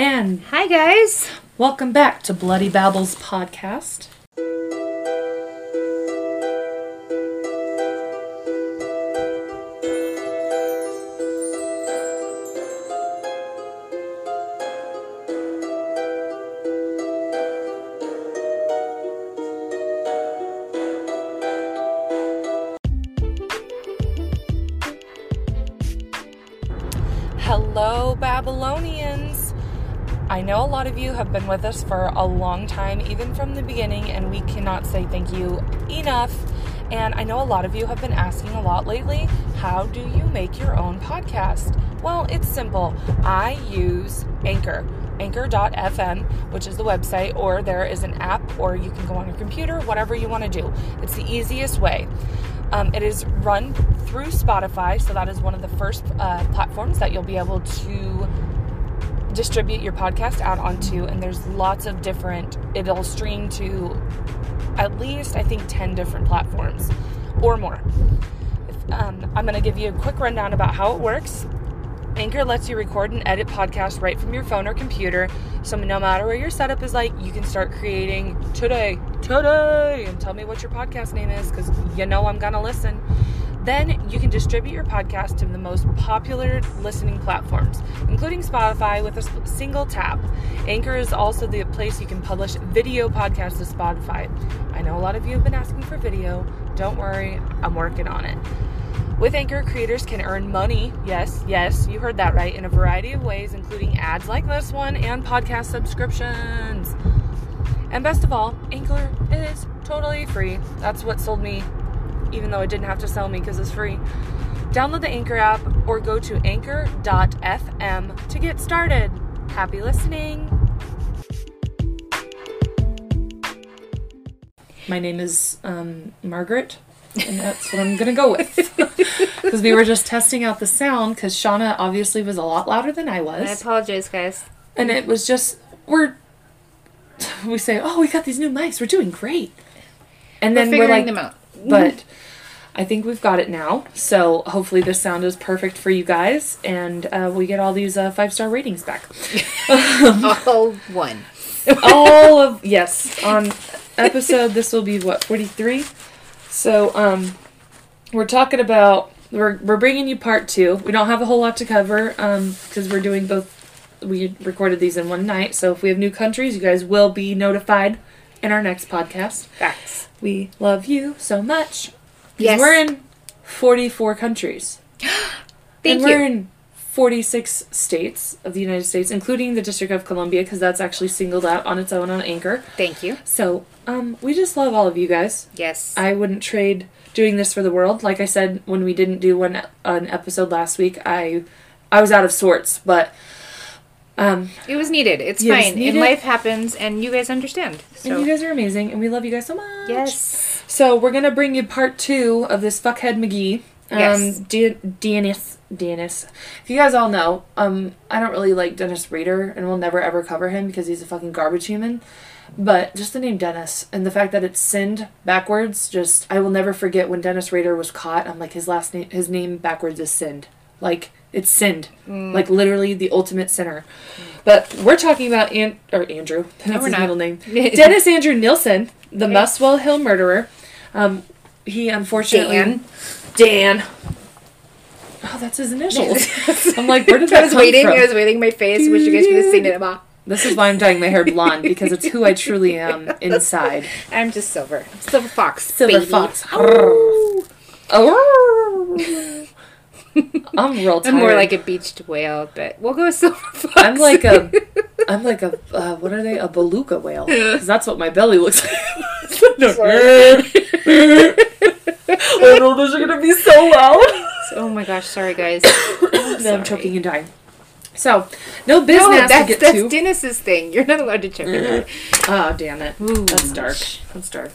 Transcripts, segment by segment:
And Hi, guys. welcome back to Bloody Babbles podcast. Have been with us for a long time, even from the beginning, and we cannot say thank you enough. And I know a lot of you have been asking a lot lately how do you make your own podcast? Well, it's simple. I use Anchor, anchor.fm, which is the website, or there is an app, or you can go on your computer, whatever you want to do. It's the easiest way. Um, it is run through Spotify, so that is one of the first uh, platforms that you'll be able to distribute your podcast out onto. And there's lots of different, it'll stream to at least, I think, 10 different platforms or more. If, um, I'm going to give you a quick rundown about how it works. Anchor lets you record and edit podcasts right from your phone or computer. So no matter where your setup is like, you can start creating today, today, and tell me what your podcast name is because you know I'm going to listen. Then you can distribute your podcast to the most popular listening platforms, including Spotify, with a single tap. Anchor is also the place you can publish video podcasts to Spotify. I know a lot of you have been asking for video. Don't worry, I'm working on it. With Anchor, creators can earn money. Yes, yes, you heard that right, in a variety of ways, including ads like this one and podcast subscriptions. And best of all, Anchor is totally free. That's what sold me, even though it didn't have to sell me because it's free. Download the Anchor app or go to anchor.fm to get started. Happy listening. My name is um, Margaret, and that's what I'm gonna go with. Because we were just testing out the sound, because Shauna obviously was a lot louder than I was. I apologize, guys. And it was just, we're, we say, oh, we got these new mics, we're doing great. And We're then we're figuring like, them out. but I think we've got it now. So hopefully this sound is perfect for you guys, and uh, we get all these uh, five star ratings back. All one. all of yes on episode this will be what 43 so um we're talking about we're we're bringing you part two we don't have a whole lot to cover um because we're doing both we recorded these in one night so if we have new countries you guys will be notified in our next podcast Facts. we love you so much Yes. we're in 44 countries Thank and you. we're in 46 states of the United States, including the District of Columbia, because that's actually singled out on its own on Anchor. Thank you. So, um, we just love all of you guys. Yes. I wouldn't trade doing this for the world. Like I said when we didn't do one an episode last week, I I was out of sorts, but um, it was needed. It's it fine. needed. And life happens, and you guys understand. So. and you guys are amazing, and we love you guys so much. yes. So we're gonna bring you part two of this fuckhead McGee. Um, Yes. D- Dennis. Dennis. If you guys all know, um, I don't really like Dennis Rader, and we'll never ever cover him because he's a fucking garbage human. But just the name Dennis and the fact that it's sinned backwards, just I will never forget when Dennis Rader was caught. I'm like his last name, his name backwards is sinned. Like it's sinned, like literally the ultimate sinner. But we're talking about An- or Andrew. That's we're his not. middle name. Dennis Andrew Nilsen, the Muswell Hill murderer. Um, he unfortunately Dan. Dan. Oh, that's his initials. I'm like, where did that I was come waiting. from? I was waiting my face. Wish you guys could have seen it. Emma. This is why I'm dyeing my hair blonde because it's who I truly am inside. I'm just silver. Silver fox. Silver baby. fox. Oh. Oh. I'm real tired. I'm more like a beached whale, but we'll go with silver fox. I'm like a. I'm like a. Uh, what are they? A beluga whale. 'Cause that's what my belly looks like. Oh no, those are gonna be so loud. oh my gosh, sorry guys. No, I'm choking and dying. So, no business No, to that's get that's to. Dennis's thing. You're not allowed to choke it. Oh, damn it. Ooh. That's dark. That's dark.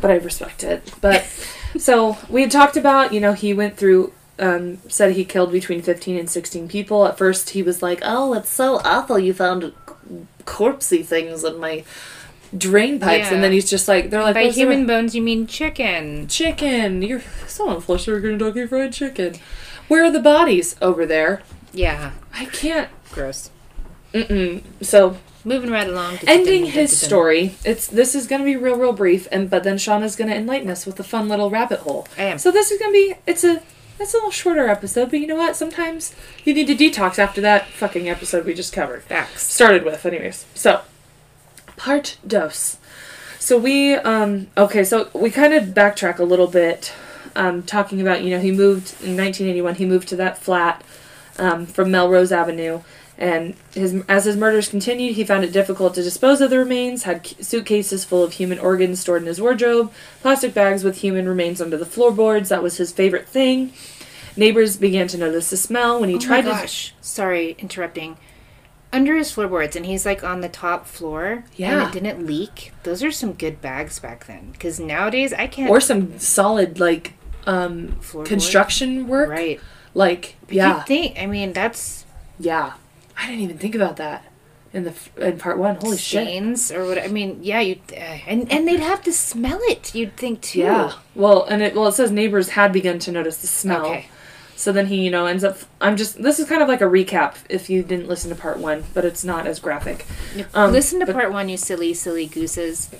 But I respect it. But so we had talked about, you know, he went through, um, said he killed between 15 and 16 people. At first, he was like, oh, it's so awful you found corpsey things in my drain pipes. Yeah. And then he's just like, they're like, By human bones, you mean chicken. chicken. You're someone so unflushed Kentucky fried chicken. Where are the bodies? Over there. Yeah, I can't. gross. Mm-mm. So Moving right along. ending his story. It's this is gonna be real, real brief, and but then Shauna's gonna enlighten us with a fun little rabbit hole. I am. So this is gonna be it's a it's a little shorter episode, but you know what? Sometimes you need to detox after that fucking episode we just covered. Facts. Started with, anyways. So part dos. So we um okay, so we kind of backtrack a little bit, um, talking about you know he moved in 1981. He moved to that flat um, from Melrose Avenue, and his as his murders continued, he found it difficult to dispose of the remains. Had suitcases full of human organs stored in his wardrobe, plastic bags with human remains under the floorboards. That was his favorite thing. Neighbors began to notice the smell when he Oh tried my to. gosh. Sorry, interrupting. Under his floorboards, and he's like on the top floor. Yeah. And it didn't leak. Those are some good bags back then. Because nowadays I can't. or some solid like um Floorboard? construction work Right. like You yeah think? I mean, that's yeah i didn't even think about that in the in part one holy shit or what? I mean, yeah, you uh, and and they'd have to smell it. You'd think too. yeah well and it well it says neighbors had begun to notice the smell Okay. So then he you know ends up i'm just this is kind of like a recap if you didn't listen to part one but it's not as graphic Um, Listen to part one, you silly, silly gooses.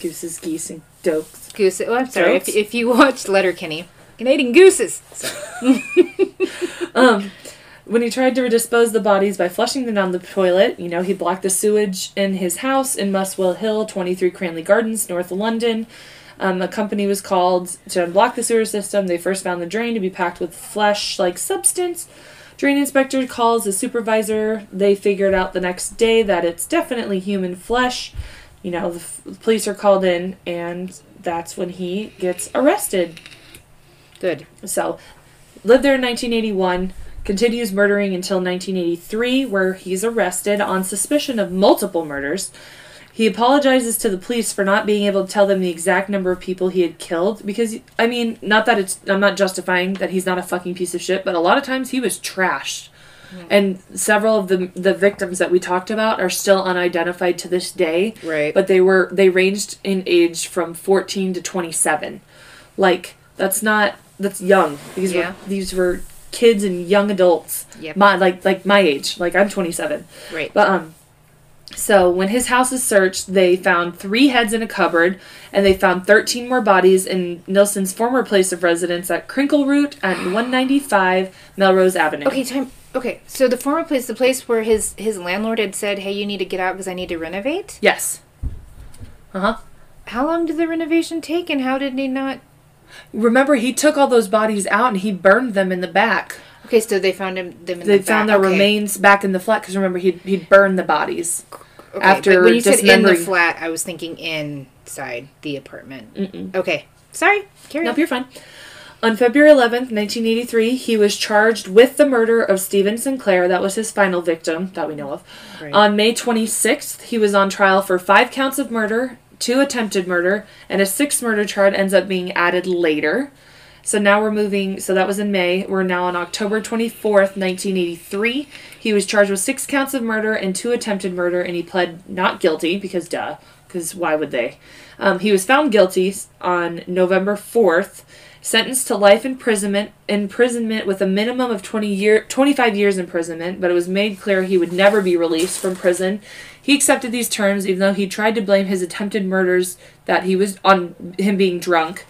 gooses geese and dokes Goose. Oh, I'm sorry. If, if you watched Letterkenny, Canadian gooses. Um, when he tried to dispose the bodies by flushing them down the toilet, you know, he blocked the sewage in his house in Muswell Hill, 23 Cranley Gardens, north London. Um, a company was called to unblock the sewer system. They first found the drain to be packed with flesh like substance. Drain inspector calls the supervisor. They figured out the next day that it's definitely human flesh. You know, the, f- the police are called in, and that's when he gets arrested. Good. So, lived there in 1981, continues murdering until 1983, where he's arrested on suspicion of multiple murders. He apologizes to the police for not being able to tell them the exact number of people he had killed because I mean, not that it's I'm not justifying that he's not a fucking piece of shit, but a lot of times he was trashed. And several of the the victims that we talked about are still unidentified to this day. Right. But they were they ranged in age from 14 to 27. Like that's not that's young. These Yeah. were these were kids and young adults. Yep. My like like my age. Like I'm 27. Right. But um so when his house is searched, they found three heads in a cupboard, and they found 13 more bodies in Nilsen's former place of residence at Cricklewood at 195 Melrose Avenue. Okay, time. Okay, so the former place, the place where his his landlord had said, "Hey, you need to get out because I need to renovate." Yes. Uh huh. How long did the renovation take, and how did he not? Remember, he took all those bodies out and he burned them in the back. Okay, so they found him them in They the found their okay. remains back in the flat because remember he'd he'd burned the bodies. Okay, after when you said in the flat, I was thinking inside the apartment. Mm-mm. Okay, sorry. Carry Nope, on. you're fine. On February 11th, 1983, he was charged with the murder of Stephen Sinclair. That was his final victim that we know of. Right. On May 26th, he was on trial for five counts of murder, two attempted murder, and a sixth murder charge ends up being added later. So now we're moving, so that was in May. We're now on October 24th, 1983. He was charged with six counts of murder and two attempted murder, and he pled not guilty because, duh, because why would they? Um, he was found guilty on November 4th, sentenced to life imprisonment, imprisonment with a minimum of 20 year, 25 years imprisonment, but it was made clear he would never be released from prison. He accepted these terms, even though he tried to blame his attempted murders that he was on him being drunk.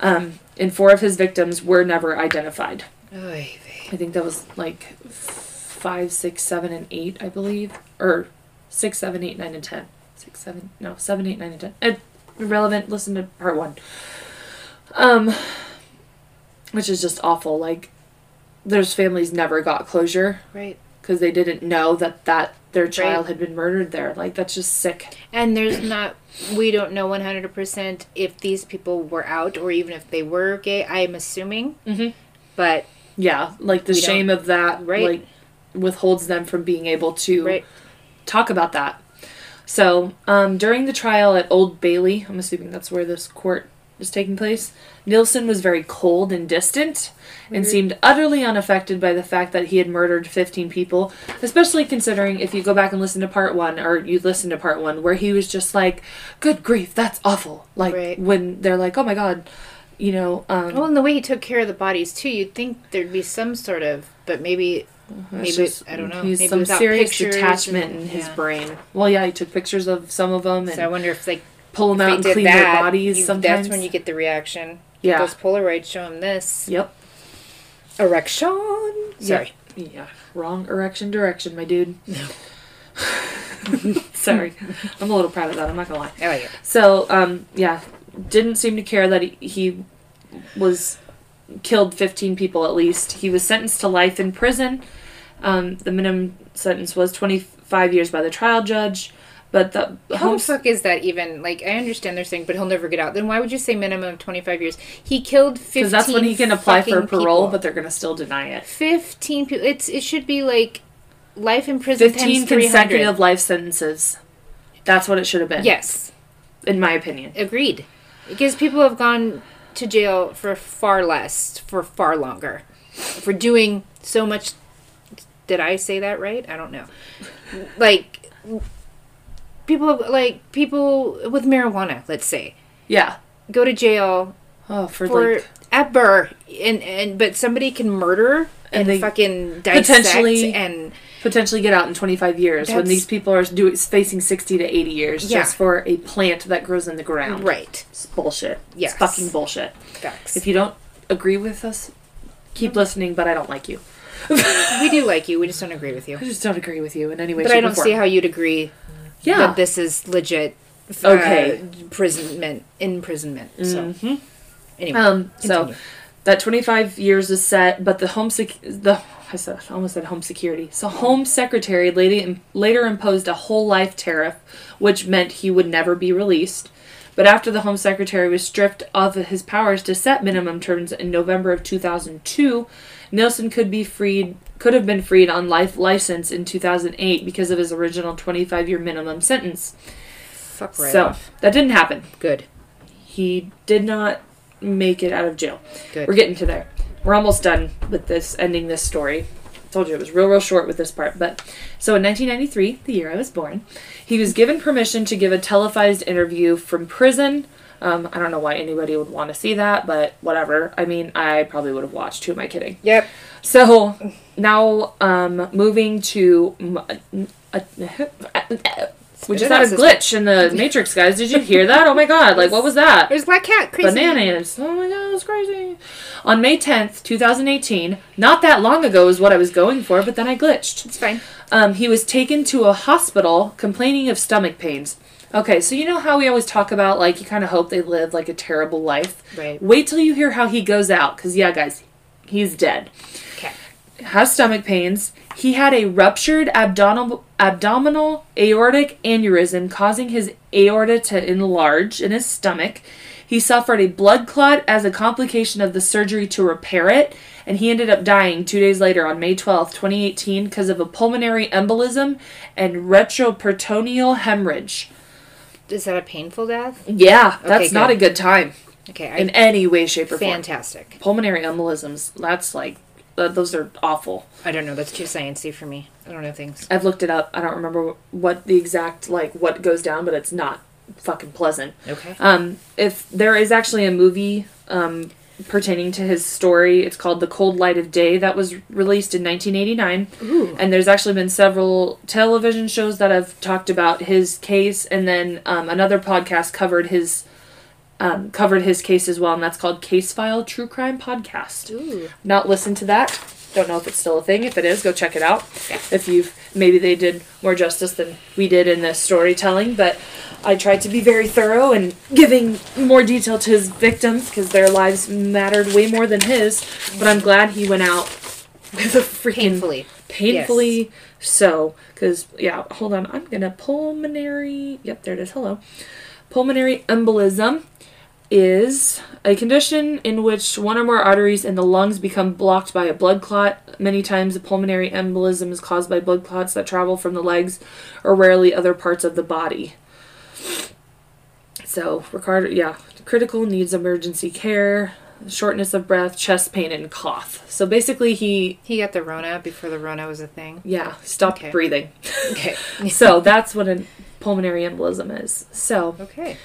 Um, and four of his victims were never identified. Oy I think that was like five, six, seven, and eight, I believe, or six, seven, eight, nine, and ten. Six, seven, no, seven, eight, nine, and ten. Irrelevant. Listen to part one. Um, which is just awful. Like, those families never got closure. Right. Because they didn't know that that their child Right. had been murdered there. Like, that's just sick. And there's not. We don't know 100% if these people were out or even if they were gay. I am assuming, Mhm. but Yeah, like the shame of that, Right. like withholds them from being able to right. talk about that. So, um, during the trial at Old Bailey, I'm assuming that's where this court is taking place, Nilsen was very cold and distant and seemed utterly unaffected by the fact that he had murdered 15 people, especially considering if you go back and listen to part one, or you listen to part one, where he was just like, good grief, that's awful. Like, Right. when they're like, oh my god, you know, um, Well, and the way he took care of the bodies too, you'd think there'd be some sort of, but maybe Maybe- It's I don't know. He's Maybe some without serious pictures detachment and- in his yeah. brain. Well, yeah, he took pictures of some of them and So I wonder if like pull them if out they and did clean that, their bodies. you- sometimes that's when you get the reaction. Yeah. Those Polaroids show him this Yep. erection. Sorry. Yeah. Wrong erection direction, my dude. Sorry. I'm a little proud of that. I'm not gonna lie. I like it. So, um, yeah, didn't seem to care that he, he was killed 15 people at least. He was sentenced to life in prison. Um, the minimum sentence was 25 years by the trial judge, but the How home the fuck is that even? Like, I understand they're saying, but he'll never get out. Then why would you say minimum of 25 years? He killed 15 because that's when he can apply for parole, people. but they're gonna still deny it. 15 people. It's It should be like life in prison 15 times consecutive life sentences. That's what it should have been. Yes, in my opinion. agreed. Because people have gone to jail for far less, for far longer, for doing so much. Did I say that right? I don't know. Like, people, like, people with marijuana, let's say, Yeah. go to jail Oh, for, for like ever and and but somebody can murder And and, they fucking potentially- and potentially get out in 25 years when these people are do, facing 60 to 80 years Yeah. just for a plant that grows in the ground. right It's bullshit. Yes. It's fucking bullshit. facts. If you don't agree with us, keep listening, but I don't like you. we do like you, we just don't agree with you. I just don't agree with you in any way, But I don't see how you'd agree Yeah. that this is legit. uh, Okay. imprisonment, imprisonment. So Mhm. anyway, Um, so that 25 years is set, but the home sec- the I said I almost said home security. So home secretary later later imposed a whole life tariff, which meant he would never be released. But after the home secretary was stripped of his powers to set minimum terms in November of 2002, Nilsen could be freed could have been freed on life license in 2008 because of his original 25 year minimum sentence. fuck right so off. that didn't happen. Good, He did not make it out of jail. good. We're getting to there. We're almost done with this, ending this story. I told you it was real, real short with this part. But so in 1993, the year I was born, he was given permission to give a televised interview from prison. Um, I don't know why anybody would want to see that, but whatever. I mean, I probably would have watched. Who am I kidding? Yep. So now, um, moving to. m- uh, we just had a glitch in the Matrix, guys. Did you hear that? Oh my god! Like, what was that? There's black cat. Crazy. Bananas. Oh my god, it's crazy. On May 10th, 2018, not that long ago is what I was going for, but then I glitched. It's fine. Um, he was taken to a hospital complaining of stomach pains. Okay, so you know how we always talk about, like, you kind of hope they live, like, a terrible life? Right. Wait till you hear how he goes out, because, yeah, guys, he's dead. Okay. Has stomach pains. He had a ruptured abdominal, abdominal aortic aneurysm, causing his aorta to enlarge in his stomach. He suffered a blood clot as a complication of the surgery to repair it, and he ended up dying two days later on May 12th, 2018, because of a pulmonary embolism and retroperitoneal hemorrhage. Is that a painful death? Yeah, that's not a good time Okay. I, in any way, shape, or form. fantastic. Pulmonary embolisms, that's like, uh, those are awful. I don't know. That's too sciencey for me. I don't know things. I've looked it up. I don't remember what the exact like what goes down, but it's not fucking pleasant. Okay. Um, if there is actually a movie um, pertaining to his story, it's called The Cold Light of Day that was released in 1989. Ooh. And there's actually been several television shows that have talked about his case, and then um, another podcast covered his um, covered his case as well, and that's called Case File True Crime Podcast Ooh. not listened to that. Don't know if it's still a thing. If it is, go check it out. Yeah. If you've maybe they did more justice than we did in the storytelling, but I tried to be very thorough and giving more detail to his victims because their lives mattered way more than his. But I'm glad he went out with a freaking Painfully. painfully so because yeah hold on i'm gonna pulmonary yep there it is hello pulmonary embolism is a condition in which one or more arteries in the lungs become blocked by a blood clot many times a pulmonary embolism is caused by blood clots that travel from the legs or rarely other parts of the body so ricardo yeah critical needs emergency care shortness of breath chest pain and cough so basically he He got the Rona before the Rona was a thing. yeah, stop Okay. breathing. Okay. so that's what a pulmonary embolism is. So okay.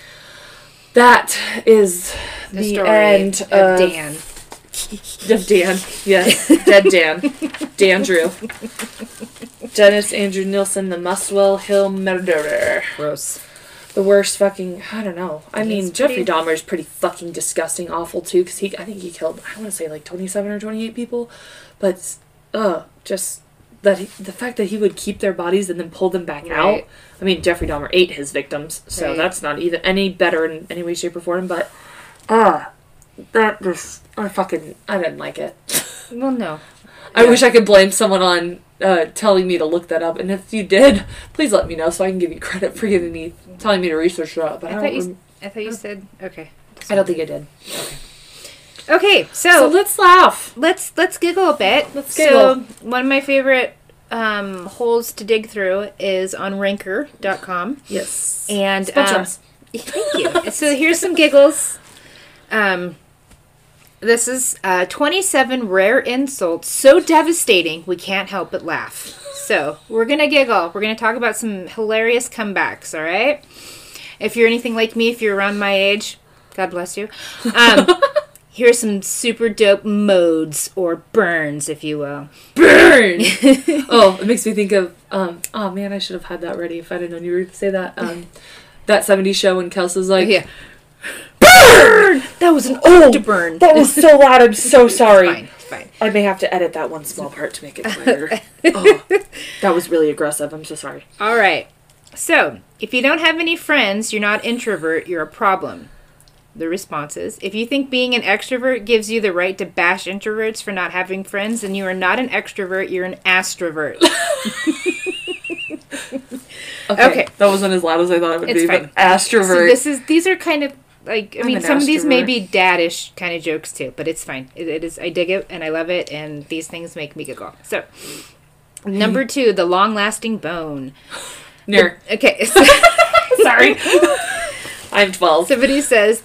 That is The, the, end of, of, Dan. Of Dan. Yes. Dead Dan. Dan Drew. Dennis Andrew Nilsen, the Muswell Hill murderer. Gross. The worst fucking. I don't know. I mean, He's Jeffrey Dahmer is pretty fucking disgusting, awful too. Because he, I think he killed. I want to say like twenty-seven or twenty-eight people, but uh, just that he, the fact that he would keep their bodies and then pull them back out. I mean, Jeffrey Dahmer ate his victims, so Right. that's not either any better in any way, shape, or form. But uh that just I fucking I didn't like it. Well, no. I Yeah. wish I could blame someone on uh, telling me to look that up, and if you did, please let me know so I can give you credit for giving me telling me to research that. But I, I don't. thought you. rem- I thought you said okay. I don't think I did. Okay, so, So let's laugh. let's let's giggle a bit. Let's giggle. So one of my favorite um, holes to dig through is on Ranker.com. Yes. And um, thank you. so here's some giggles. Um, this is uh, 27 rare insults so devastating we can't help but laugh. So we're gonna giggle. We're gonna talk about some hilarious comebacks. All right. If you're anything like me, if you're around my age, God bless you. Um, here's some super dope modes or burns, if you will. Burn. oh, it makes me think of um. Oh man, I should have had that ready if I'd have known you were going to say that. Um, that '70s show when Kelsey's like, Yeah. Burn. That was an Oh, to burn. That was so loud. I'm so sorry. fine. Fine. I may have to edit that one small part to make it clearer. oh, that was really aggressive. I'm so sorry. All right. So, if you don't have any friends, you're not introvert, you're a problem. The response is if you think being an extrovert gives you the right to bash introverts for not having friends, then you are not an extrovert, you're an astrovert. Okay. That wasn't as loud as I thought it would It's be, fine. but astrovert. so this is these are kind of like I I'm mean an some of these may be daddish kind of jokes too, but it's fine. It, it is I dig it and I love it and these things make me giggle. So number 2, the long-lasting bone. Near. Okay. so- Sorry. I'm 12. somebody says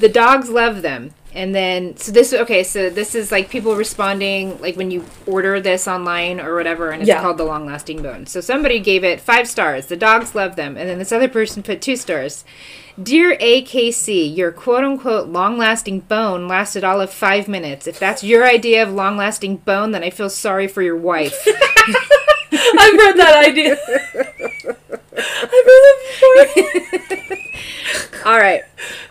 the dogs love them. And then so this okay so this is like people responding like when you order this online or whatever and it's Yeah. called the long lasting bone. So somebody gave it five stars. The dogs love them. And then this other person put two stars. Dear akc your quote unquote long lasting bone lasted all of five minutes. If that's your idea of long lasting bone then i feel sorry for your wife. I've heard that idea. I've heard that before. all right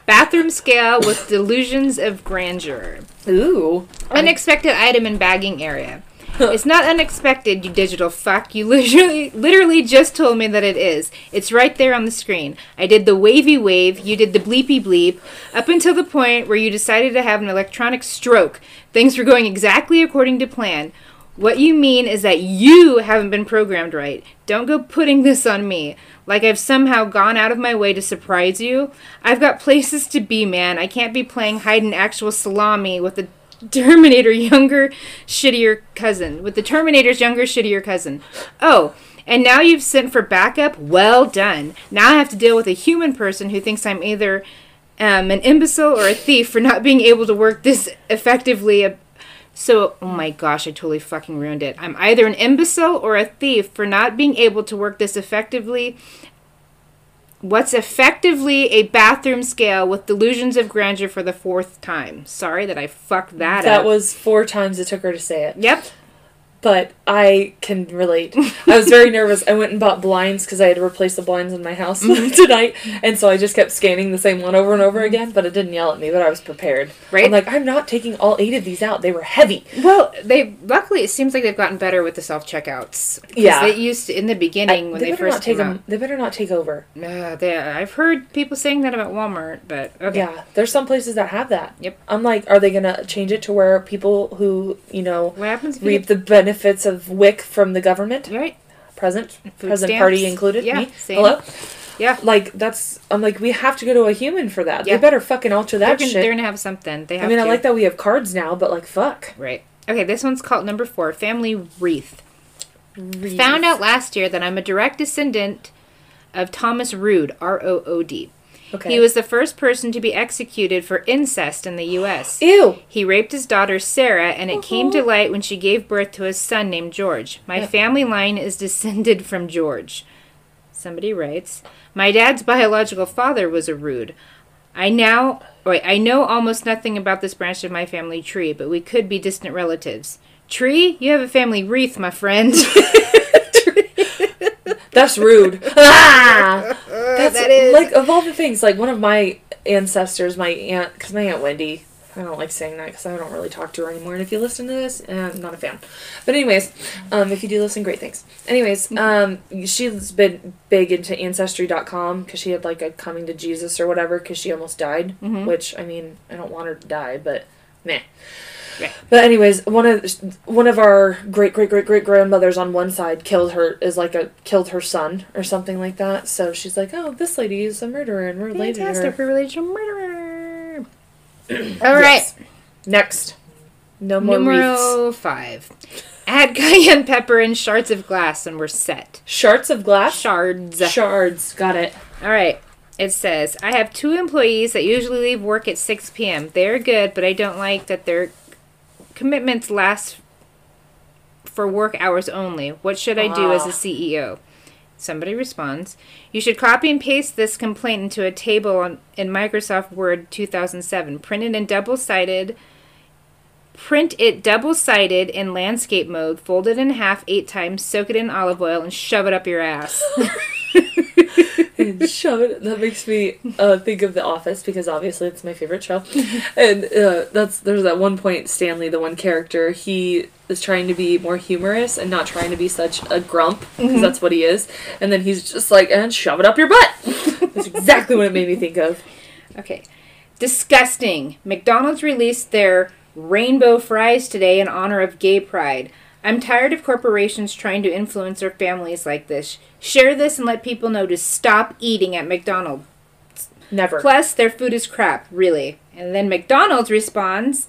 bathroom scale with delusions of grandeur Ooh. Unexpected item in bagging area. It's not unexpected, you digital fuck. You literally, literally just told me that it is. It's right there on the screen. I did the wavy wave, you did the bleepy bleep, up until the point where you decided to have an electronic stroke. Things were going exactly according to plan. What you mean is that you haven't been programmed right. Don't go putting this on me. Like I've somehow gone out of my way to surprise you. I've got places to be, man. I can't be playing hide and actual salami with the Terminator younger, shittier cousin. With the Terminator's younger, shittier cousin. Oh, and now you've sent for backup? Well done. Now I have to deal with a human person who thinks I'm either um, an imbecile or a thief for not being able to work this effectively. So, oh my gosh, I totally fucking ruined it. I'm either an imbecile or a thief for not being able to work this effectively. What's effectively a bathroom scale with delusions of grandeur for the fourth time. Sorry that I fucked that, That up. That was four times it took her to say it. Yep. But I can relate. I was very nervous. I went and bought blinds because I had to replace the blinds in my house Mm-hmm. tonight. And so I just kept scanning the same one over and over again, but it didn't yell at me, but I was prepared. Right. I'm like, I'm not taking all eight of these out. They were heavy. Well, they luckily it seems like they've gotten better with the self checkouts. Yeah. they used to in the beginning when they, they, first came them. They better not take over. Uh, they, I've heard people saying that about Walmart, but okay. Yeah, there's some places that have that. Yep. I'm like, are they gonna change it to where people who you know What happens if you reap the benefits of WIC from the government, right? present, Food present stamps? party included, Yeah, me, same. hello, Yeah. like that's. I'm like, we have to go to a human for that. Yeah. They better fucking alter They're that gonna, shit. they're gonna have something. They have I mean, I like that we have cards now, but like, fuck. Right. Okay, this one's called number four, Family Wreath. Found out last year that I'm a direct descendant of Thomas Rood, R O O D. Okay. He was the first person to be executed for incest in the U.S. Ew. He raped his daughter Sarah, and it came to light when she gave birth to his son named George. My family line is descended from George. Somebody writes, My dad's biological father was a rude. I now wait, I know almost nothing about this branch of my family tree, but we could be distant relatives. Tree, you have a family wreath, my friend. Tree That's rude. ah! That's that is. like of all the things. Like one of my ancestors, my aunt, because my aunt Wendy. I don't like saying that because I don't really talk to her anymore. And if you listen to this, eh, I'm not a fan. But anyways, um, if you do listen, great things. Anyways, um, she's been big into Ancestry.com because she had like a coming to Jesus or whatever because she almost died. Which I mean, I don't want her to die, but meh. Right. But anyways, one of one of our great great great great grandmothers on one side killed her is like a killed her son or something like that. So she's like, oh, this lady is a murderer and we're related to her. Fantastic, we're related to a murderer. All right. Yes. Next, no more wreaths. Five. Add cayenne pepper and shards of glass, and we're set. Shards of glass. Shards. Shards. Got it. All right. It says, I have two employees that usually leave work at 6 p.m. They're good, but I don't like that their commitments last for work hours only. What should I do as a CEO? Somebody responds, You should copy and paste this complaint into a table on, in Microsoft Word 2007. Print it in double sided. Print it double sided in landscape mode, fold it in half eight times, soak it in olive oil, and shove it up your ass. and shove it. That makes me uh, think of The Office because obviously it's my favorite show. and uh, that's there's that one point Stanley, the one character, he is trying to be more humorous and not trying to be such a grump because that's what he is. And then he's just like, and shove it up your butt. that's exactly what it made me think of. Okay. Disgusting. McDonald's released their rainbow fries today in honor of gay pride. I'm tired of corporations trying to influence their families like this. Share this and let people know to stop eating at McDonald's. Never. Plus, their food is crap, really. And then McDonald's responds,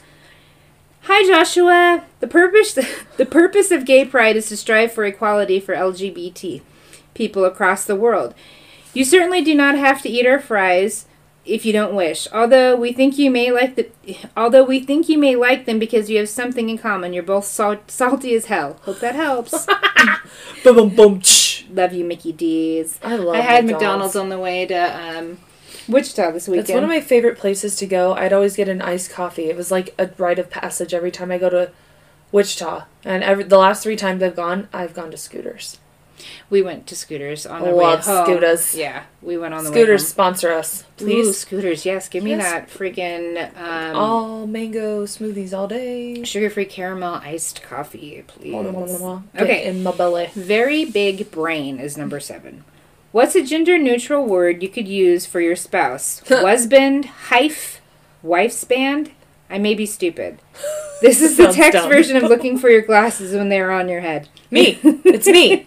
"Hi Joshua. The purpose the purpose of gay pride is to strive for equality for LGBT people across the world. You certainly do not have to eat our fries if you don't wish. Although we think you may like the although we think you may like them because you have something in common. You're both salt, salty as hell. Hope that helps. Boom, boom, boom. tsh. Love you, Mickey D's. I love I had McDonald's. McDonald's on the way to um, Wichita this weekend. It's one of my favorite places to go. I'd always get an iced coffee. It was like a rite of passage every time I go to Wichita. And every the last three times I've gone, I've gone to Scooters. We went to Scooters on the Love way home. Scooters. Yeah, we went on the Scooters sponsor us, home. Ooh, please. Scooters, yes. Give me Yes. that freaking um, All mango smoothies all day. sugar-free caramel iced coffee, please. Okay, Okay. in my belly. Very big brain is number seven. What's a gender-neutral word you could use for your spouse? Husband, hife, wife's band. I may be stupid. This is the text dumb. version of looking for your glasses when they are on your head. Me, it's me.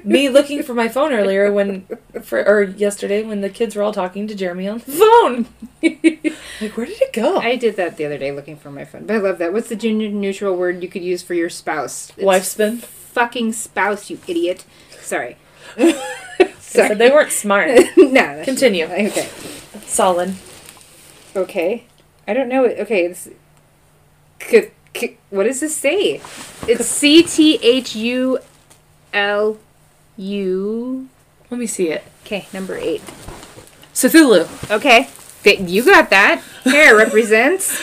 me looking for my phone earlier when, for or yesterday when the kids were all talking to Jeremy on the phone. like, where did it go? I did that the other day looking for my phone, but I love that. What's the gender neutral word you could use for your spouse? It's Wife spin. Fucking spouse, you idiot. Sorry. Sorry. said they weren't smart. no. Continue. Okay. Solid. Okay. I don't know. Okay. It's, c- c- what does this say? It's C T H U L U. Let me see it. Okay, number eight. Cthulhu. Okay. You got that. Here represents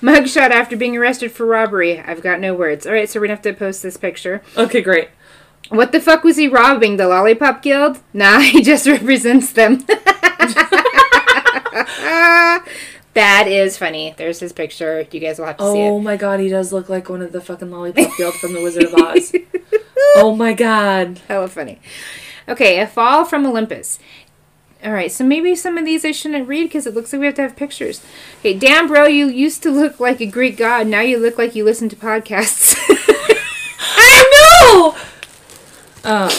mugshot after being arrested for robbery. I've got no words. All right, so we're gonna have to post this picture. Okay, great. What the fuck was he robbing? The Lollipop Guild? Nah, he just represents them. that is funny. There's his picture. You guys will have to see it. Oh my god, he does look like one of the fucking lollipop guild from the Wizard of Oz. oh my god. Hella funny. Okay, a fall from Olympus. All right, so maybe some of these I shouldn't read because it looks like we have to have pictures. Okay, damn, bro, you used to look like a Greek god. Now you look like you listen to podcasts. I know. Uh,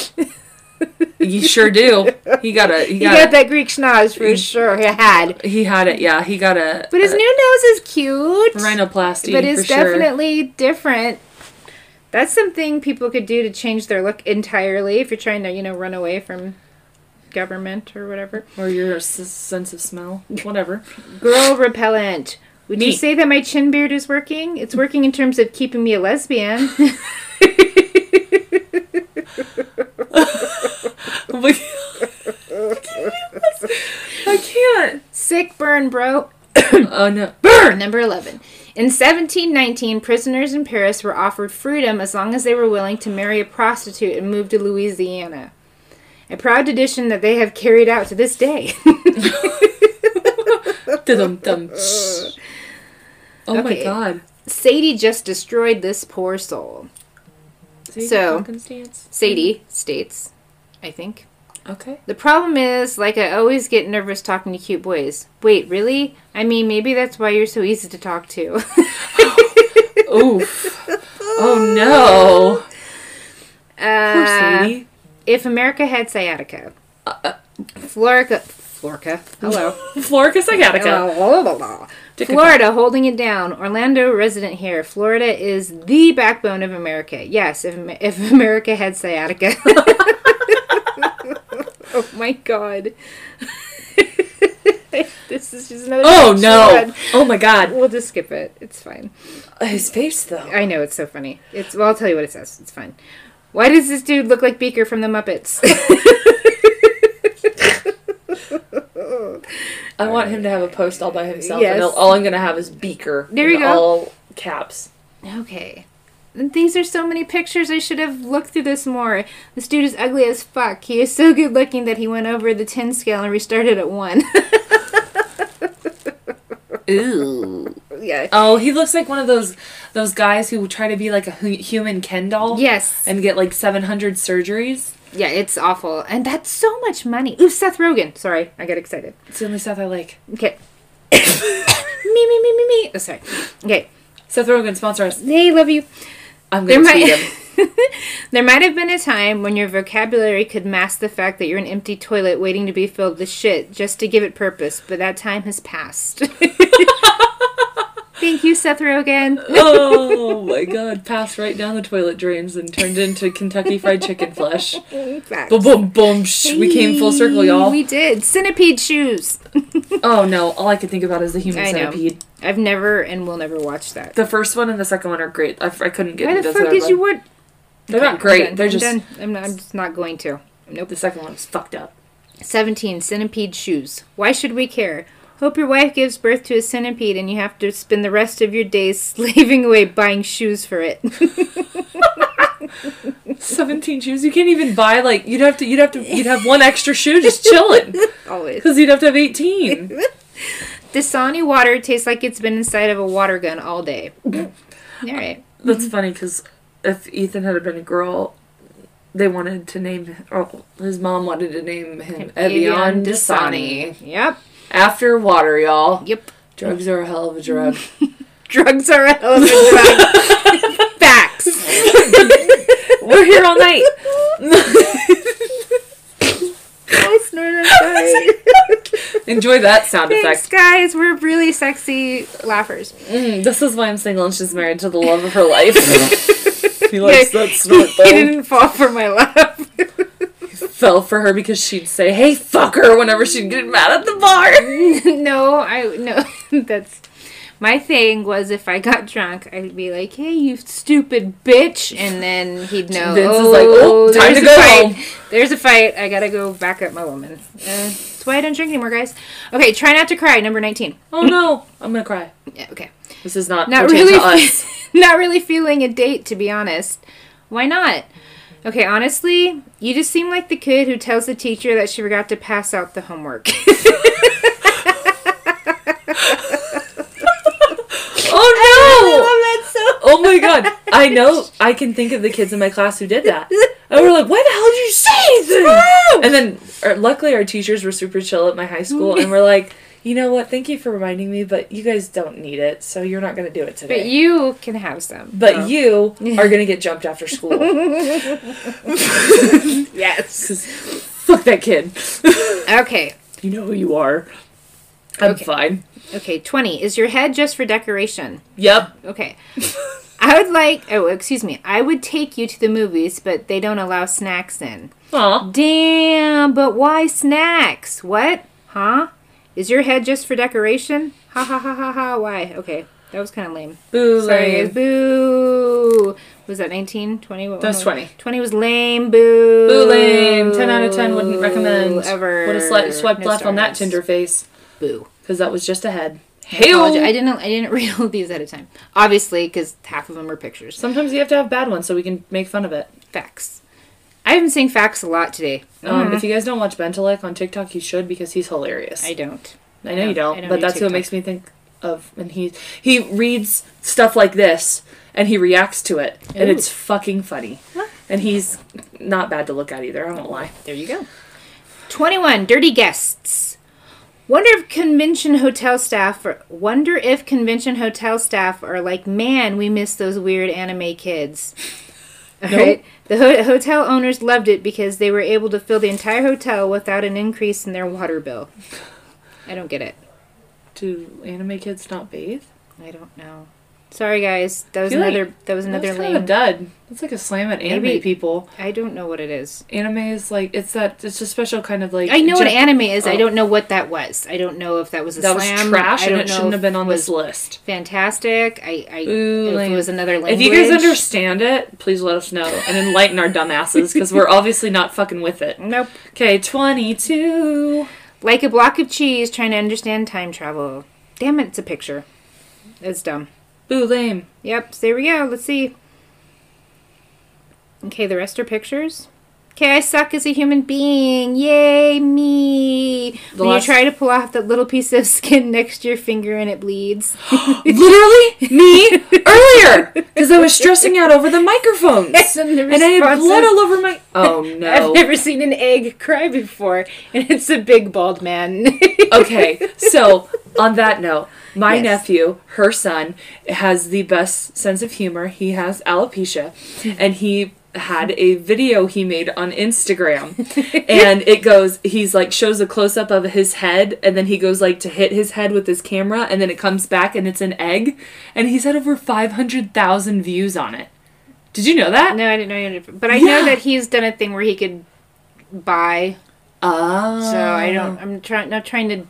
you sure do. He got a. He got. got that Greek schnoz for sure. He had. he had it. Yeah, he got a. But his a new nose is cute. rhinoplasty. but it's sure. definitely different. That's something people could do to change their look entirely if you're trying to, you know, run away from government or whatever. or your s- sense of smell. Whatever. Girl repellent. Would you say that my chin beard is working? It's working in terms of keeping me a lesbian. I can't. Sick burn bro. oh no. Burn! Number 11. In 1719, prisoners in Paris were offered freedom as long as they were willing to marry a prostitute and move to Louisiana. A proud tradition that they have carried out to this day. Oh my god. Sadie just destroyed this poor soul. See, So- Sadie states, I think. Okay. The problem is, like, I always get nervous talking to cute boys. Wait, really? I mean, maybe that's why you're so easy to talk to. Oof. Oh no. Poor Uh, if America had sciatica, Florica, Florica, hello, Florica sciatica. Florida holding it down. Orlando resident here. Florida is the backbone of America. Yes, if if America had sciatica. oh my god. this is just another. Oh no. Oh my god. We'll just skip it. It's fine. His face though. I know it's so funny. It's well, I'll tell you what it says. It's fine. Why does this dude look like Beaker from the Muppets? I want him to have a post all by himself, Yes. and all- I'm gonna have is Beaker. There you go. All caps. okay. These are so many pictures. I should have looked through this more. This dude is ugly as fuck. He is so good looking that he went over the 10 scale and restarted at 1. Ooh. yeah. Oh, he looks like one of those those guys who try to be like a hu- human Ken doll. Yes. And get like 700 surgeries. Yeah, it's awful. And that's so much money. Ooh, Seth Rogen. Sorry, I got excited. It's the only stuff I like. Okay. me, me, me, me, me. Oh, sorry. Okay. Seth Rogen sponsor us. Hey, love you. I'm There gonna tweet might, him. there might have been a time when your vocabulary could mask the fact that you're an empty toilet waiting to be filled with shit just to give it purpose, but that time has passed. Thank you, Seth Rogen. oh my god! Passed right down the toilet drains and turned into Kentucky Fried Chicken flesh. Boom, boom, boom! We came full circle, y'all. We did. Centipede shoes. Oh no! All I could think about is the human I know. centipede. I've never and will never watch that. The first one and the second one are great. I, I couldn't get Why into the fuck did one. you watch? They're not great. They're I'm just done. I'm, not, I'm just not going to. Nope. the second one's fucked up. 17. Centipede shoes. Why should we care? Hope your wife gives birth to a centipede and you have to spend the rest of your days slaving away buying shoes for it. Seventeen shoes. You can't even buy like you'd have to. You'd have to. You'd have one extra shoe just chilling Always. because you'd have to have eighteen. Dasani water tastes like it's been inside of a water gun all day. Alright. That's funny because if Ethan had been a girl, they wanted to name. Oh, his mom wanted to name him Evian Dasani Yep. After water, y'all. Yep. Drugs are a hell of a drug. Drugs are a hell of a drug. Facts. We're here all night. I snorted. Sorry. Enjoy that sound Thanks, effect. guys. We're really sexy laughers. Mm, this is why I'm single and she's married to the love of her life. he likes that snort he though. didn't fall for my laugh. Fell for her because she'd say, "Hey, fucker," whenever she'd get mad at the bar. no, I no. That's my thing. Was if I got drunk, I'd be like, "Hey, you stupid bitch," and then he'd know. Vince is oh, like, "Oh, time to go fight. home." There's a fight. I gotta go back up my woman. Uh, that's why I don't drink anymore, guys. Okay, try not to cry. Number nineteen. Oh no, I'm gonna cry. Yeah, okay. This is not Not really. not really feeling a date, to be honest. Why not? Okay, honestly, you just seem like the kid who tells the teacher that she forgot to pass out the homework. Oh no! so. Oh my god! I know. I can think of the kids in my class who did that. And we're like, "Why the hell did you say anything?" And then, or, luckily, our teachers were super chill at my high school, and we're like, "You know what? Thank you for reminding me, but you guys don't need it, so you're not gonna do it today." But you can have some. But so. you are gonna get jumped after school. Yes. 'Cause fuck that kid. Okay. You know who you are. I'm Okay. fine. Okay, 20. Is your head just for decoration? Yep. Okay. I would like, oh, excuse me. I would take you to the movies, but they don't allow snacks in. Aw. Damn, but why snacks? What? Huh? Is your head just for decoration? Ha ha ha ha ha. Why? Okay. That was kind of lame. Boo. Sorry, lame. Boo. Was that 19? 20? What That was was- 20. 20 was lame. Boo. Boo lame. 10 out of 10 wouldn't recommend. Ever. Would have sli- swiped No left on that. Tinder face. Boo. because that was just ahead. I apologize. I didn't. I didn't read all of these at a time. Obviously, because half of them are pictures. Sometimes you have to have bad ones so we can make fun of it. Facts. I've been saying facts a lot today. Um, if you guys don't watch Bentelek on TikTok, you should because he's hilarious. I don't. I know you don't, I don't but do that's what makes me think of. And he he reads stuff like this and he reacts to it, and it's fucking funny. And he's not bad to look at either. I won't lie. There you go. 21. Dirty guests. Wonder if convention hotel staff are, wonder if convention hotel staff are like, man, we miss those weird anime kids. All Nope. right. The ho- hotel owners loved it because they were able to fill the entire hotel without an increase in their water bill. I don't get it. Do anime kids not bathe? I don't know. Sorry guys, that was feel like another that was another kind of a lame. dud. That's like a slam at anime Maybe- people. I don't know what it is. Anime is like it's that it's a special kind of like. I know what anime is. I Oh. don't know what that was. I don't know if that was a That was slam. trash, I and it shouldn't have been on this list. fantastic. I, I Ooh, if it was another language. If you guys understand it, please let us know and enlighten our dumbasses because we're obviously not fucking with it. Nope. Okay, twenty-two. Like a block of cheese trying to understand time travel. Damn it, it's a picture. It's dumb. Boo, lame. Yep, so there we go. Let's see. Okay, the rest are pictures. Okay, I suck as a human being. Yay, me. The when last- you try to pull off that little piece of skin next to your finger and it bleeds. Literally, me earlier because I was stressing out over the microphones And the and I had blood all over my. Oh no. I've never seen an egg cry before, and it's a big bald man. okay, so on that note, my Yes. nephew, her son, has the best sense of humor. He has alopecia, and he had a video he made on Instagram and it goes he's like shows a close up of his head and then he goes like to hit his head with his camera and then it comes back and it's an egg and he's had over 500,000 views on it. Did you know that? no, I didn't know you. Had, but I Yeah. know that he's done a thing where he could buy. Oh. So I don't. I'm trying. Not trying to.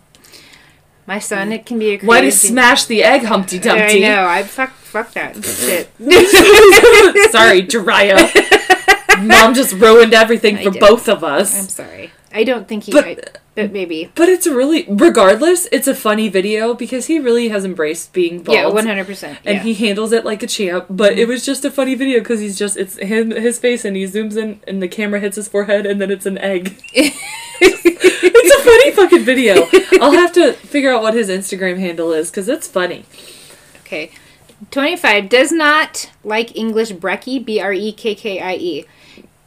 My son, it can be a. Crazy. Why to creative smash the egg, Humpty Dumpty? I Dumpty? know. I fuck. Fuck that shit. Sorry, Jiraiya. Mom just ruined everything I for did. both of us. I'm sorry. I don't think he. But- I, but maybe. But it's a really, regardless, it's a funny video because he really has embraced being bald. Yeah, one hundred percent. and he handles it like a champ. But it mm-hmm. was just a funny video because he's just it's him his face and he zooms in and the camera hits his forehead and then it's an egg. It's a funny fucking video. I'll have to figure out what his Instagram handle is because it's funny. Okay. 25. Does not like English brekkie, B R E K K I E.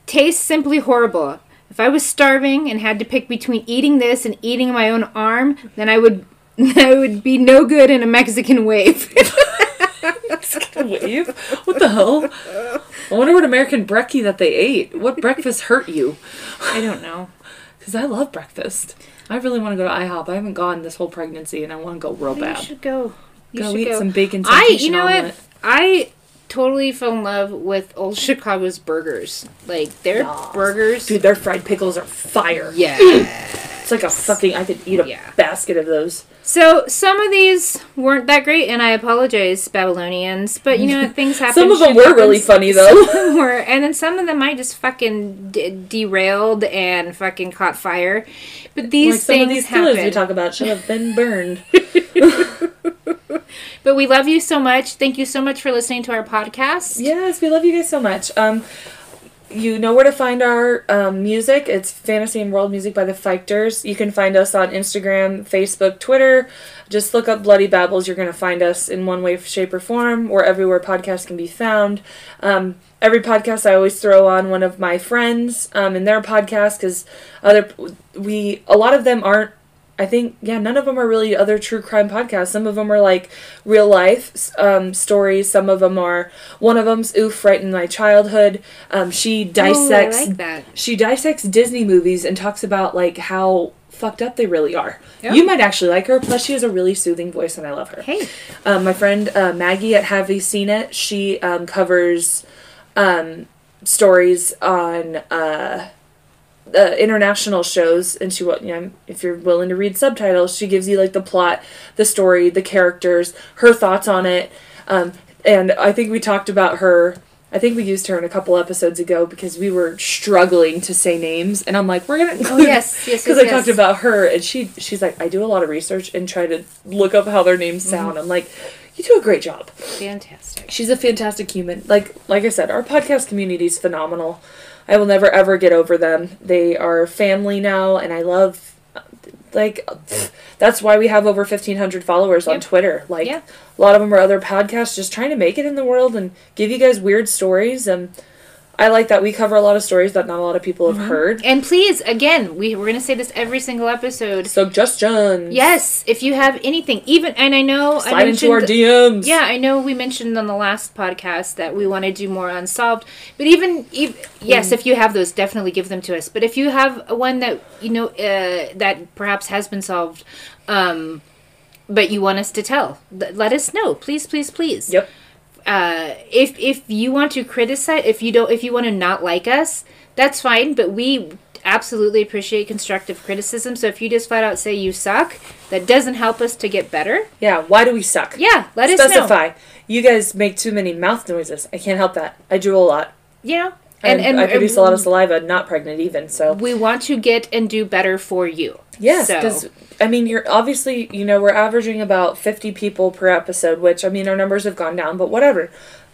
Tastes simply horrible. If I was starving and had to pick between eating this and eating my own arm, then I would I would be no good in a Mexican wave. Mexican wave? What the hell? I wonder what American brekkie that they ate. What breakfast hurt you? I don't know. Because I love breakfast. I really want to go to IHOP. I haven't gone this whole pregnancy, and I want to go real bad. You should go. You go should eat go. some bacon. I you know omelet. what? I totally fell in love with old Chicago's burgers. Like their Yes. burgers. Dude, their fried pickles are fire. Yeah. Like a fucking. I could eat a Yeah. basket of those. So some of these weren't that great, and I apologize, Babylonians. But you know, things happen. Some of them were happens. really funny though. of them were, and then some of them I just fucking d- derailed and fucking caught fire. But these like some things of these happen. we talk about should have been burned. but we love you so much. Thank you so much for listening to our podcast. yes, we love you guys so much. Um, you know where to find our um, music. It's Fantasy and World Music by the Fiechters. You can find us on Instagram, Facebook, Twitter. Just look up Bloody Babbles. You're going to find us in one way, shape, or form. We're everywhere podcasts can be found. Um, every podcast I always throw on one of my friends um, in their podcast because other we a lot of them aren't I think yeah, none of them are really other true crime podcasts. Some of them are like real life um, stories. Some of them are. One of them's oof, right in my childhood. Um, she dissects. Oh, like. She dissects Disney movies and talks about like how fucked up they really are. Yeah. You might actually like her. Plus, she has a really soothing voice, and I love her. Hey, Um, my friend uh, Maggie at Have You Seen It? She um, covers um, stories on uh, uh, international shows, and she, you know, if you're willing to read subtitles, she gives you like the plot, the story, the characters, her thoughts on it. Um, and I think we talked about her I think we used her in a couple episodes ago because we were struggling to say names, and I'm like, we're gonna Oh yes, yes, because yes, I talked about her, and she she's like, I do a lot of research and try to look up how their names sound. I'm like, you do a great job. fantastic. She's a fantastic human. Like like I said, our podcast community is phenomenal. I will never ever get over them. They are family now, and I love. Like, that's why we have over fifteen hundred followers on Twitter. Like, Yeah. a lot of them are other podcasts just trying to make it in the world and give you guys weird stories. And I like that we cover a lot of stories that not a lot of people Mm-hmm. have heard. And please, again, we we're gonna say this every single episode. Suggestions. Yes, if you have anything, even and I know I Slide into our DMs. Yeah, I know we mentioned on the last podcast that we want to do more unsolved. But even, ev yes, Mm. if you have those, definitely give them to us. But if you have one that you know uh, that perhaps has been solved, um, but you want us to tell, th- let us know, please, please, please. Yep. Uh, if if you want to criticize, if you don't, if you want to not like us, that's fine. But we absolutely appreciate constructive criticism. So if you just flat out say you suck, that doesn't help us to get better. Yeah. Why do we suck? Yeah, let us. Specify. You guys make too many mouth noises. I can't help that. I drew a lot. You know, And, and and, I produce a lot of saliva, not pregnant even. So we want to get and do better for you. yes, So- because I mean, you're obviously you know we're averaging about fifty people per episode, which I mean our numbers have gone down, but whatever.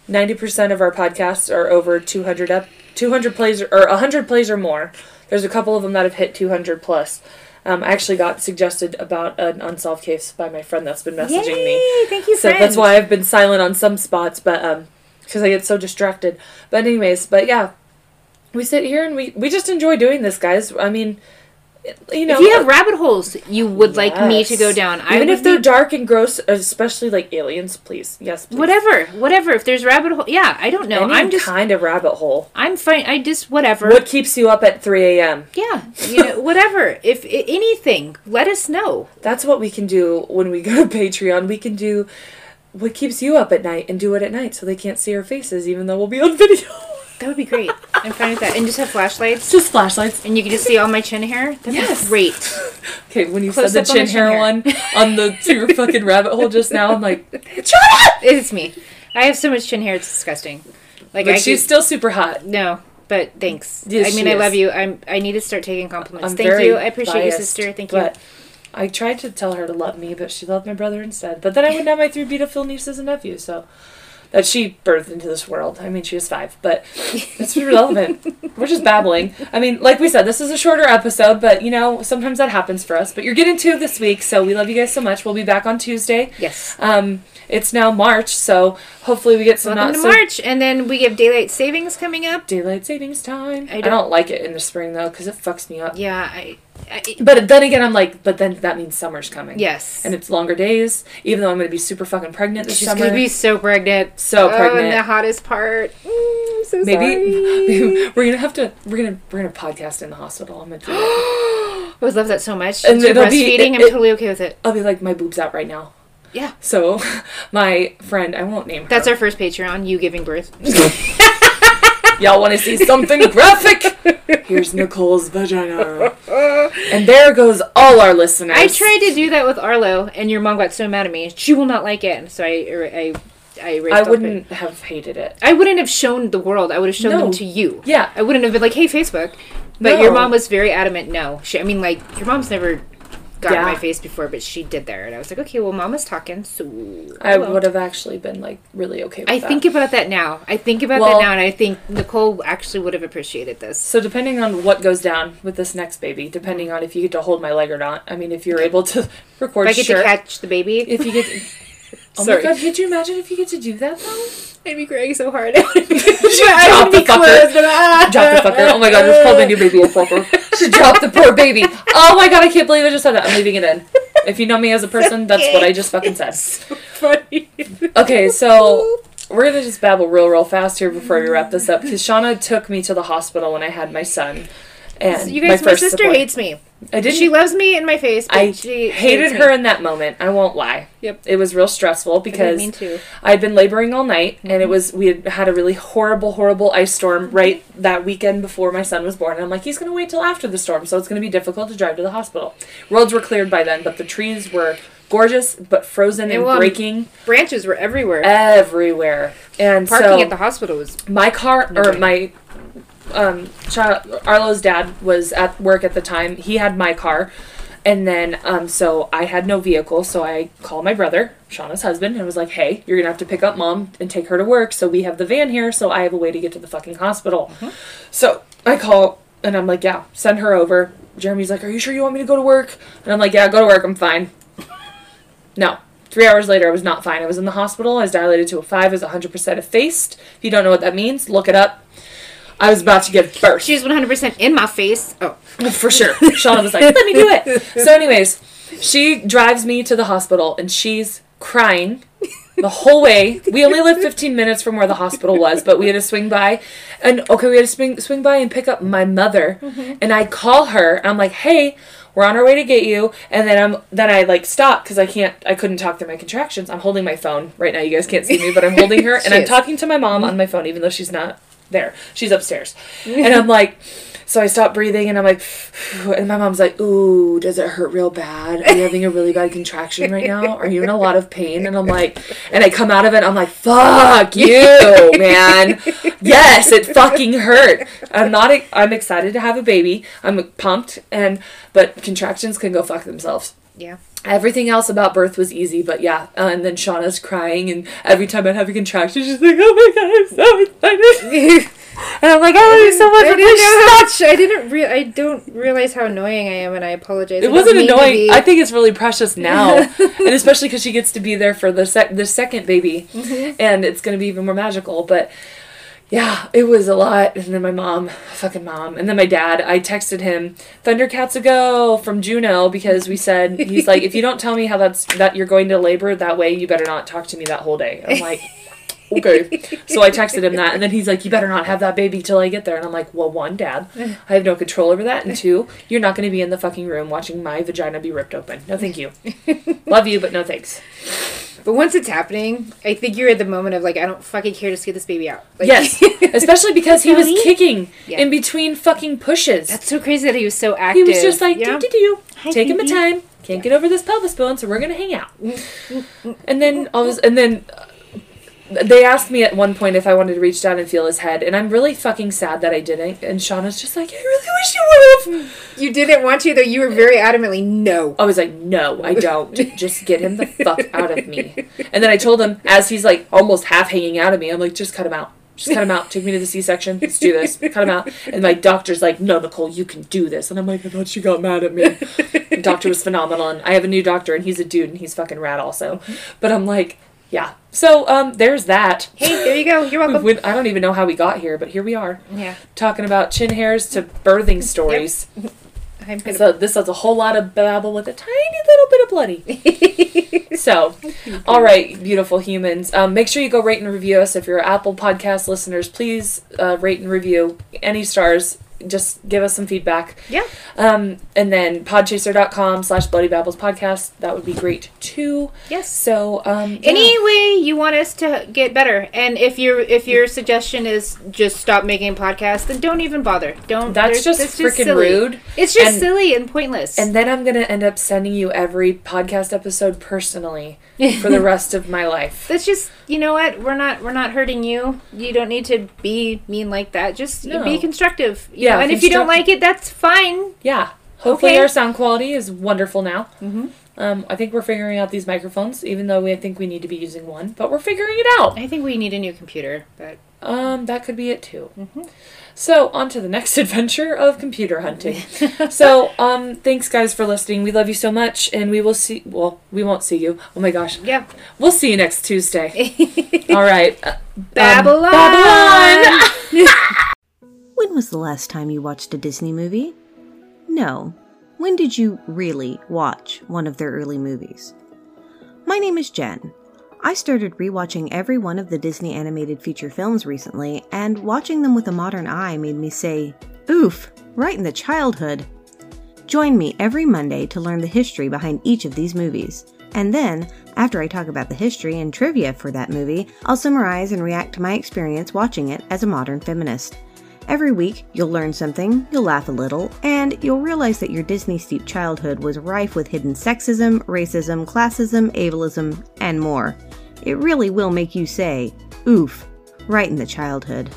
Ninety percent of our podcasts are over two hundred up, two hundred plays or hundred plays or more. There's a couple of them that have hit two hundred plus. Um, I actually got suggested about an unsolved case by my friend that's been messaging me. Thank you, So friend. that's why I've been silent on some spots, but um, because I get so distracted. But anyways, but yeah, we sit here and we we just enjoy doing this, guys. I mean, you know, if you have rabbit holes you would like me to go down, I even if they're be- dark and gross, especially like aliens, please, yes, please. whatever, whatever. If there's rabbit hole, yeah, I don't know. Any I'm just, kind of rabbit hole. I'm fine. I just whatever. What keeps you up at three a.m.? Yeah, you know, whatever. If anything, let us know. That's what we can do when we go to Patreon. We can do what keeps you up at night and do it at night so they can't see our faces, even though we'll be on video. That would be great. I'm fine with that. And just have flashlights, Just flashlights. and you can just see all my chin hair. That'd Yes. be great. Okay, when you Close said the chin chin hair hair. one on the your fucking rabbit hole just now, I'm like, shut up! It's me. I have so much chin hair. It's disgusting. Like but I she's could- still super hot. no. But thanks. Yes, I mean, I is. love you. I'm. I need to start taking compliments. I'm Thank you. I appreciate you, sister. Thank you. But I tried to tell her to love me, but she loved my brother instead. But then I wouldn't have my three beautiful nieces and nephews, so that she birthed into this world. I mean, she was five, but it's irrelevant. We're just babbling. I mean, like we said, this is a shorter episode, but you know, sometimes that happens for us. But you're getting two this week, so we love you guys so much. We'll be back on Tuesday. Yes. Um, it's now March, so hopefully we get some Welcome not to so March, and then we have daylight savings coming up. daylight savings time. I I don't- don't, like it in the spring though, because it fucks me up. Yeah. I. I But then again, I'm like, but then that means summer's coming. yes. and it's longer days. Even though I'm going to be super fucking pregnant this She's summer, gonna be so pregnant. so Oh, pregnant. and the hottest part. Mm, so Maybe we're gonna have to. We're gonna we're gonna podcast in the hospital. I'm gonna do it. I would love that so much. And it'll be- breastfeeding, it- I'm totally okay with it. I'll be like my boobs out right now. Yeah. So, my friend, I won't name her. That's our first Patreon, you giving birth. Y'all want to see something graphic? Here's Nicole's vagina, and there goes all our listeners. I tried to do that with Arlo, and your mom got so mad at me. She will not like it, so I, er, I, I I all of it. wouldn't have hated it. I wouldn't have shown the world. I would have shown No. them to you. Yeah, I wouldn't have been like, "Hey, Facebook," but your mom was very adamant. No, she. I mean, like your mom's never got in my face before, but she did there, and I was like, "Okay, well, Mama's talking, so I won't." would have actually been like really okay. with I that. think about that now. I think about Well- that now, and I think Nicole actually would have appreciated this. So depending on what goes down with this next baby, depending on if you get to hold my leg or not. I mean, if you're able to record, If I get to catch the baby, if you get, to, oh Sorry. my god, could you imagine if you get to do that though? I'd be crying so hard. Drop the fucker. Drop the fucker. Oh my god, just called my new baby a fucker. She dropped the poor baby. Oh my god, I can't believe I just said that. I'm leaving it in. If you know me as a person, that's what I just fucking said. funny. Okay, so we're gonna just babble real, real fast here before we wrap this up because Shauna took me to the hospital when I had my son, And You guys, my, first sister support. hates me. I didn't. She loves me in my face, but I she hated her Me. in that moment. I won't lie. Yep. It was real stressful because. Mm-hmm. I'd been laboring all night, and it was we had had a really horrible, horrible ice storm right that weekend before my son was born. And I'm like, he's gonna wait till after the storm, so it's gonna be difficult to drive to the hospital. Roads were cleared by then, but the trees were gorgeous but frozen and They were- breaking Branches were everywhere. everywhere. And Parking so at the hospital was my car or my um Arlo's dad was at work at the time. He had my car. And then um so I had no vehicle, so I called my brother, Shauna's husband, and was like, "Hey, you're going to have to pick up mom and take her to work, so we have the van here, so I have a way to get to the fucking hospital." So, I call and I'm like, "Yeah, send her over." Jeremy's like, "Are you sure you want me to go to work?" And I'm like, "Yeah, go to work. I'm fine." No. Three hours later, I was not fine. I was in the hospital. I was dilated to a five. I was 100% effaced. If you don't know what that means, look it up. I was about to give birth. she was 100% in my face. Oh, For sure. Shauna was like, let me do it. So, anyways, she drives me to the hospital and she's crying the whole way. We only lived 15 minutes from where the hospital was, but we had to swing by. And okay, we had to swing, swing by and pick up my mother. Mm-hmm. And I call her and I'm like, hey, we're on our way to get you. And then I'm then I like stop because I can't I couldn't talk through my contractions. I'm holding my phone right now. You guys can't see me, but I'm holding her and I'm talking to my mom on my phone, even though she's not there. She's upstairs. And I'm like, so I stop breathing and I'm like, and my mom's like, ooh, does it hurt real bad? Are you having a really bad contraction right now? Are you in a lot of pain? And I'm like, and I come out of it, I'm like, fuck you, man. Yes, it fucking hurt. I'm not, I'm excited to have a baby. I'm pumped and, but contractions can go fuck themselves. yeah. Everything else about birth was easy, but yeah. Uh, and then Shauna's crying, and every time I'd have a contraction, she's like, "Oh my god, I'm so excited!" and I'm like, "I love you so much." I didn't much. I didn't. Re- I don't realize how annoying I am, and I apologize. It wasn't mean to annoying. I think it's really precious now, and especially because she gets to be there for the sec- the second baby, Mm-hmm. and it's gonna be even more magical. But yeah, it was a lot. And then my mom, fucking mom, and then my dad. I texted him Thundercats a go from Juno because we said he's like, if you don't tell me how that's that you're going to labor that way, you better not talk to me that whole day. I'm like. Okay. So I texted him that, and then he's like, "You better not have that baby till I get there." And I'm like, "Well, one, Dad, I have no control over that, and two, you're not going to be in the fucking room watching my vagina be ripped open. No, thank you. Love you, but no thanks." But once it's happening, I think you're at the moment of like, I don't fucking care. Just get this baby out. Like, Yes, especially because he was kicking Yeah. in between fucking pushes. That's so crazy that he was so active. he was just like, yeah. do do do, Hi, taking my time. Can't get over this pelvis bone, so we're gonna hang out. Mm, mm, mm, and then all this, and then uh, they asked me at one point if I wanted to reach down and feel his head, and I'm really fucking sad that I didn't. And Shauna's just like, I really wish you would have. You didn't want to, though. You were very adamantly no. I was like, no, I don't. Just get him the fuck out of me. And then I told him, as he's like almost half hanging out of me, I'm like, just cut him out. Just cut him out. Take me to the C section. Let's do this. Cut him out. And my doctor's like, no, Nicole, you can do this. And I'm like, oh, I thought she got mad at me. The doctor was phenomenal. And I have a new doctor, and he's a dude, and he's fucking rad also. But I'm like, yeah. So um, there's that. Hey, there you go. You're We welcome. went- I don't even know how we got here, but here we are. Yeah. Talking about chin hairs to birthing stories. I'm gonna So this has a whole lot of babble with a tiny little bit of bloody. so, all right, beautiful humans. Um, make sure you go rate and review us. If you're Apple Podcast listeners, please uh, rate and review any stars. Just give us some feedback. Yeah. Um, and then podchaser.com slash bloody babbles podcast. That would be great too. Yes. So, um, yeah. Any way you want us to get better, and if your if your suggestion is just stop making podcasts, then don't even bother. Don't. That's just that's freaking silly. rude. It's just And- silly and pointless. And then I'm gonna end up sending you every podcast episode personally for the rest of my life. that's just you know what we're not we're not hurting you. You don't need to be mean like that. Just No. be constructive. You Yeah, and if you don't like it, that's fine. Yeah. Hopefully Okay. our sound quality is wonderful now. Mm-hmm. Um, I think we're figuring out these microphones, even though we I think we need to be using one, but we're figuring it out. I think we need a new computer, but Um, that could be it too. Mm-hmm. So on to the next adventure of computer hunting. so um, thanks guys for listening. We love you so much, and we will see. Well, we won't see you. Oh my gosh, yeah. we'll see you next Tuesday. All right, Uh, um, Babylon. Babylon. When was the last time you watched a Disney movie? No. When did you really watch one of their early movies? My name is Jen. I started rewatching every one of the Disney animated feature films recently, and watching them with a modern eye made me say, Oof, right in the childhood. Join me every Monday to learn the history behind each of these movies. And then, after I talk about the history and trivia for that movie, I'll summarize and react to my experience watching it as a modern feminist. Every week, you'll learn something, you'll laugh a little, and you'll realize that your Disney steeped childhood was rife with hidden sexism, racism, classism, ableism, and more. It really will make you say, oof, right in the childhood.